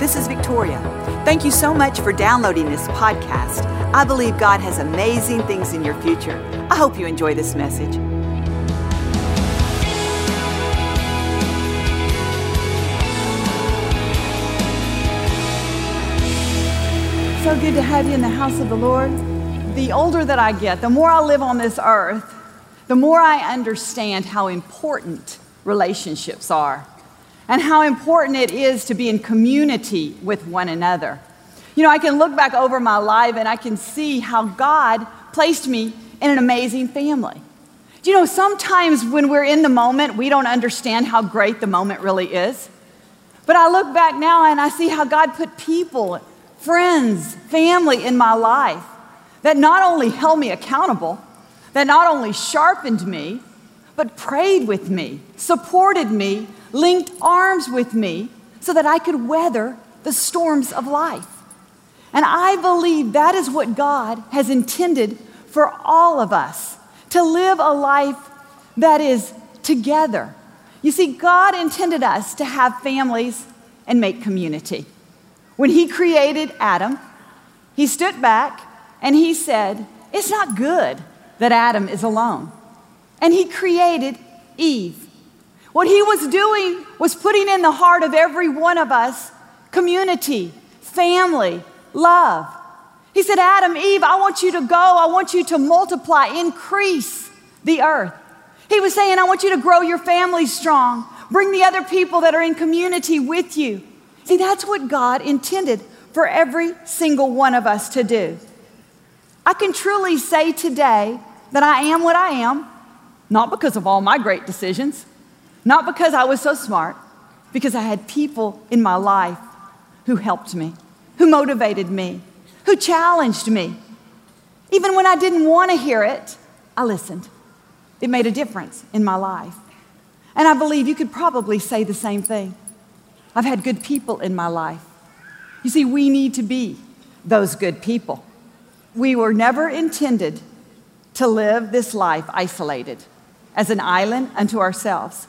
This is Victoria. Thank you so much for downloading this podcast. I believe God has amazing things in your future. I hope you enjoy this message. So good to have you in the house of the Lord. The older that I get, the more I live on this earth, the more I understand how important relationships are and how important it is to be in community with one another. You know, I can look back over my life and I can see how God placed me in an amazing family. You know, sometimes when we're in the moment, we don't understand how great the moment really is. But I look back now and I see how God put people friends, family in my life that not only held me accountable, that not only sharpened me, but prayed with me, supported me, linked arms with me so that I could weather the storms of life. And I believe that is what God has intended for all of us to live a life that is together. You see, God intended us to have families and make community. When he created Adam, he stood back and he said, It's not good that Adam is alone. And he created Eve. What he was doing was putting in the heart of every one of us community, family, love. He said, Adam, Eve, I want you to go. I want you to multiply, increase the earth. He was saying, I want you to grow your family strong. Bring the other people that are in community with you. See, that's what God intended for every single one of us to do. I can truly say today that I am what I am, not because of all my great decisions, not because I was so smart, because I had people in my life who helped me, who motivated me, who challenged me. Even when I didn't want to hear it, I listened. It made a difference in my life. And I believe you could probably say the same thing. I've had good people in my life. You see, we need to be those good people. We were never intended to live this life isolated as an island unto ourselves.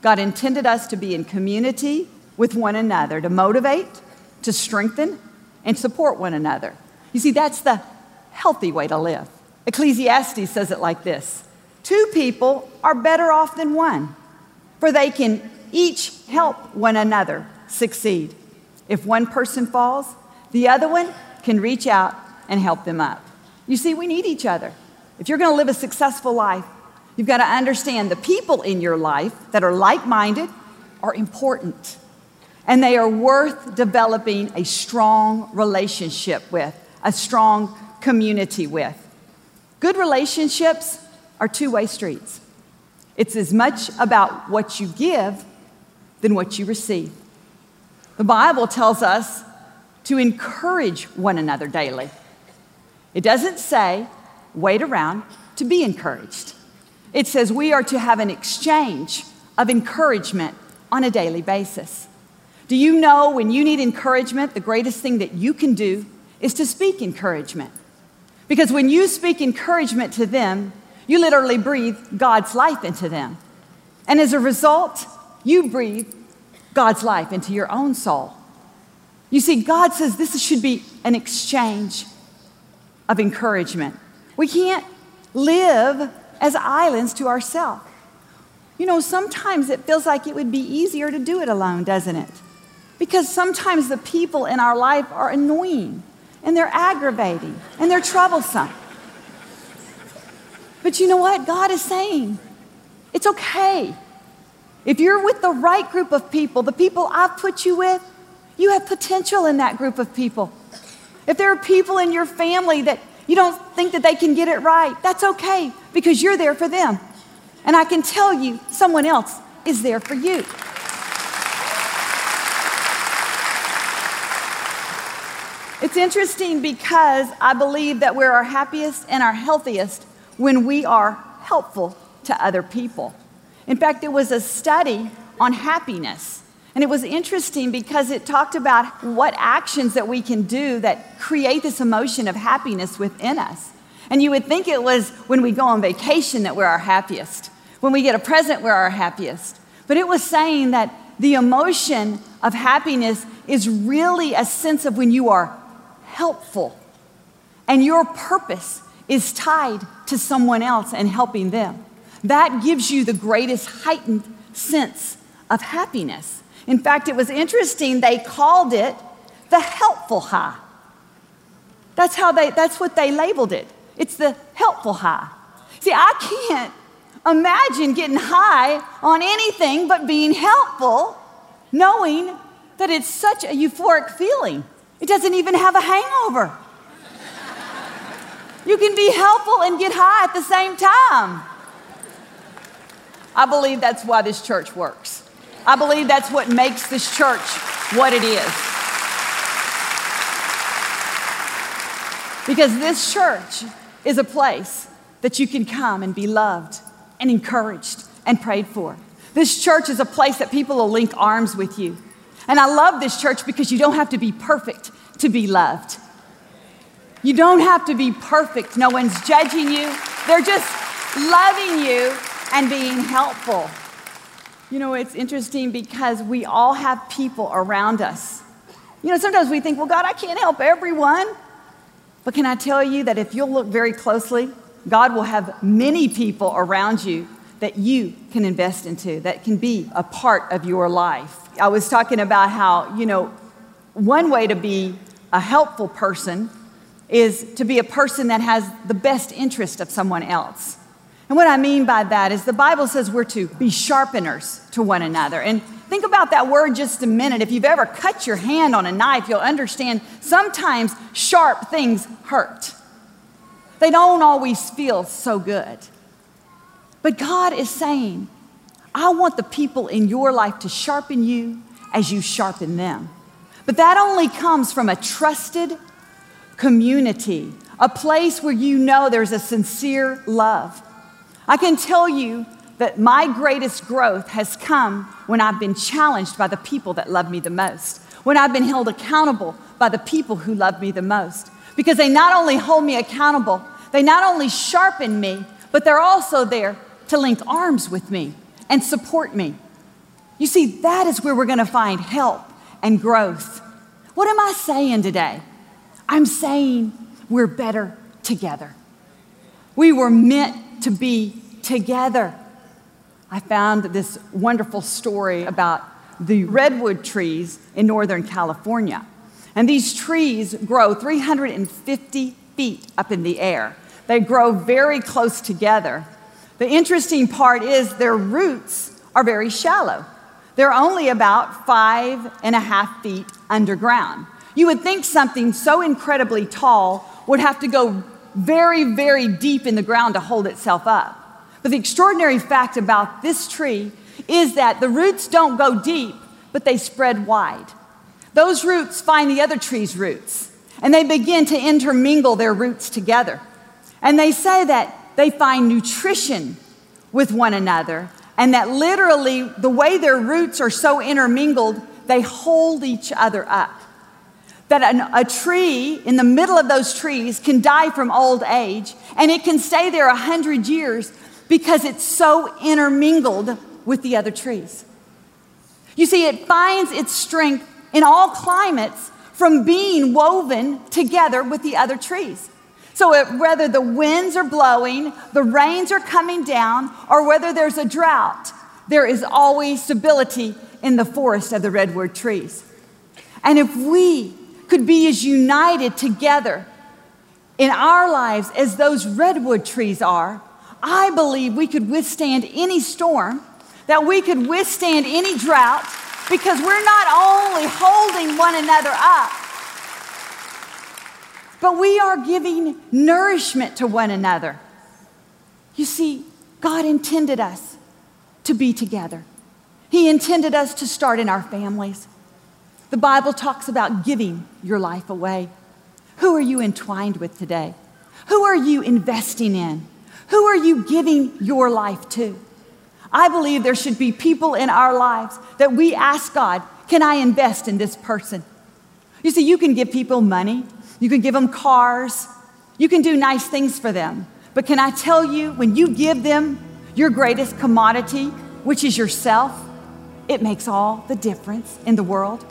God intended us to be in community with one another, to motivate, to strengthen, and support one another. You see, that's the healthy way to live. Ecclesiastes says it like this Two people are better off than one, for they can each help one another succeed. If one person falls, the other one can reach out and help them up. You see, we need each other. If you're going to live a successful life, you've got to understand the people in your life that are like minded are important. And they are worth developing a strong relationship with, a strong community with. Good relationships are two way streets. It's as much about what you give than what you receive. The Bible tells us to encourage one another daily. It doesn't say wait around to be encouraged. It says we are to have an exchange of encouragement on a daily basis. Do you know when you need encouragement, the greatest thing that you can do is to speak encouragement? Because when you speak encouragement to them, you literally breathe God's life into them. And as a result, you breathe God's life into your own soul. You see, God says this should be an exchange of encouragement. We can't live as islands to ourselves. You know, sometimes it feels like it would be easier to do it alone, doesn't it? Because sometimes the people in our life are annoying and they're aggravating and they're troublesome. But you know what? God is saying it's okay if you're with the right group of people, the people I've put you with, you have potential in that group of people. If there are people in your family that you don't think that they can get it right, that's okay because you're there for them. And I can tell you, someone else is there for you. It's interesting because I believe that we're our happiest and our healthiest when we are helpful to other people. In fact, there was a study on happiness. And it was interesting because it talked about what actions that we can do that create this emotion of happiness within us. And you would think it was when we go on vacation that we're our happiest, when we get a present, we're our happiest. But it was saying that the emotion of happiness is really a sense of when you are helpful and your purpose is tied to someone else and helping them. That gives you the greatest heightened sense of happiness. In fact, it was interesting, they called it the helpful high. That's how they that's what they labeled it. It's the helpful high. See, I can't imagine getting high on anything but being helpful, knowing that it's such a euphoric feeling. It doesn't even have a hangover. You can be helpful and get high at the same time. I believe that's why this church works. I believe that's what makes this church what it is. Because this church is a place that you can come and be loved and encouraged and prayed for. This church is a place that people will link arms with you. And I love this church because you don't have to be perfect to be loved. You don't have to be perfect. No one's judging you, they're just loving you and being helpful. You know, it's interesting because we all have people around us. You know, sometimes we think, well, God, I can't help everyone. But can I tell you that if you'll look very closely, God will have many people around you that you can invest into, that can be a part of your life. I was talking about how, you know, one way to be a helpful person is to be a person that has the best interest of someone else. And what I mean by that is the Bible says we're to be sharpeners to one another. And think about that word just a minute. If you've ever cut your hand on a knife, you'll understand sometimes sharp things hurt. They don't always feel so good. But God is saying, I want the people in your life to sharpen you as you sharpen them. But that only comes from a trusted community, a place where you know there's a sincere love. I can tell you that my greatest growth has come when I've been challenged by the people that love me the most, when I've been held accountable by the people who love me the most. Because they not only hold me accountable, they not only sharpen me, but they're also there to link arms with me and support me. You see, that is where we're going to find help and growth. What am I saying today? I'm saying we're better together. We were meant to be together. I found this wonderful story about the redwood trees in Northern California. And these trees grow 350 feet up in the air. They grow very close together. The interesting part is their roots are very shallow. They're only about five and a half feet underground. You would think something so incredibly tall would have to go very, very deep in the ground to hold itself up. But the extraordinary fact about this tree is that the roots don't go deep, but they spread wide. Those roots find the other tree's roots, and they begin to intermingle their roots together. And they say that they find nutrition with one another, and that literally the way their roots are so intermingled, they hold each other up that an, a tree in the middle of those trees can die from old age and it can stay there a hundred years because it's so intermingled with the other trees. You see, it finds its strength in all climates from being woven together with the other trees. So, it, whether the winds are blowing, the rains are coming down, or whether there's a drought, there is always stability in the forest of the redwood trees. And if we could be as united together in our lives as those redwood trees are, I believe we could withstand any storm, that we could withstand any drought, because we're not only holding one another up, but we are giving nourishment to one another. You see, God intended us to be together. He intended us to start in our families. The Bible talks about giving your life away. Who are you entwined with today? Who are you investing in? Who are you giving your life to? I believe there should be people in our lives that we ask God, can I invest in this person? You see, you can give people money, you can give them cars, you can do nice things for them. But can I tell you, when you give them your greatest commodity, which is yourself, it makes all the difference in the world.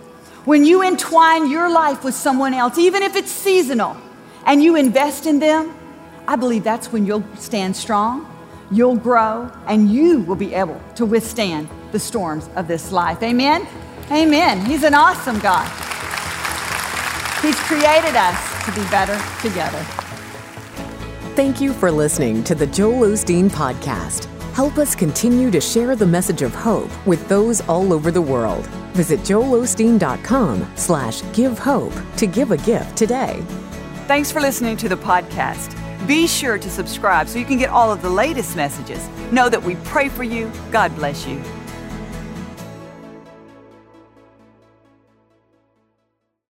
When you entwine your life with someone else, even if it's seasonal, and you invest in them, I believe that's when you'll stand strong, you'll grow, and you will be able to withstand the storms of this life. Amen? Amen. He's an awesome God. He's created us to be better together. Thank you for listening to the Joel Osteen Podcast. Help us continue to share the message of hope with those all over the world. Visit joelosteen.com slash give hope to give a gift today. Thanks for listening to the podcast. Be sure to subscribe so you can get all of the latest messages. Know that we pray for you. God bless you.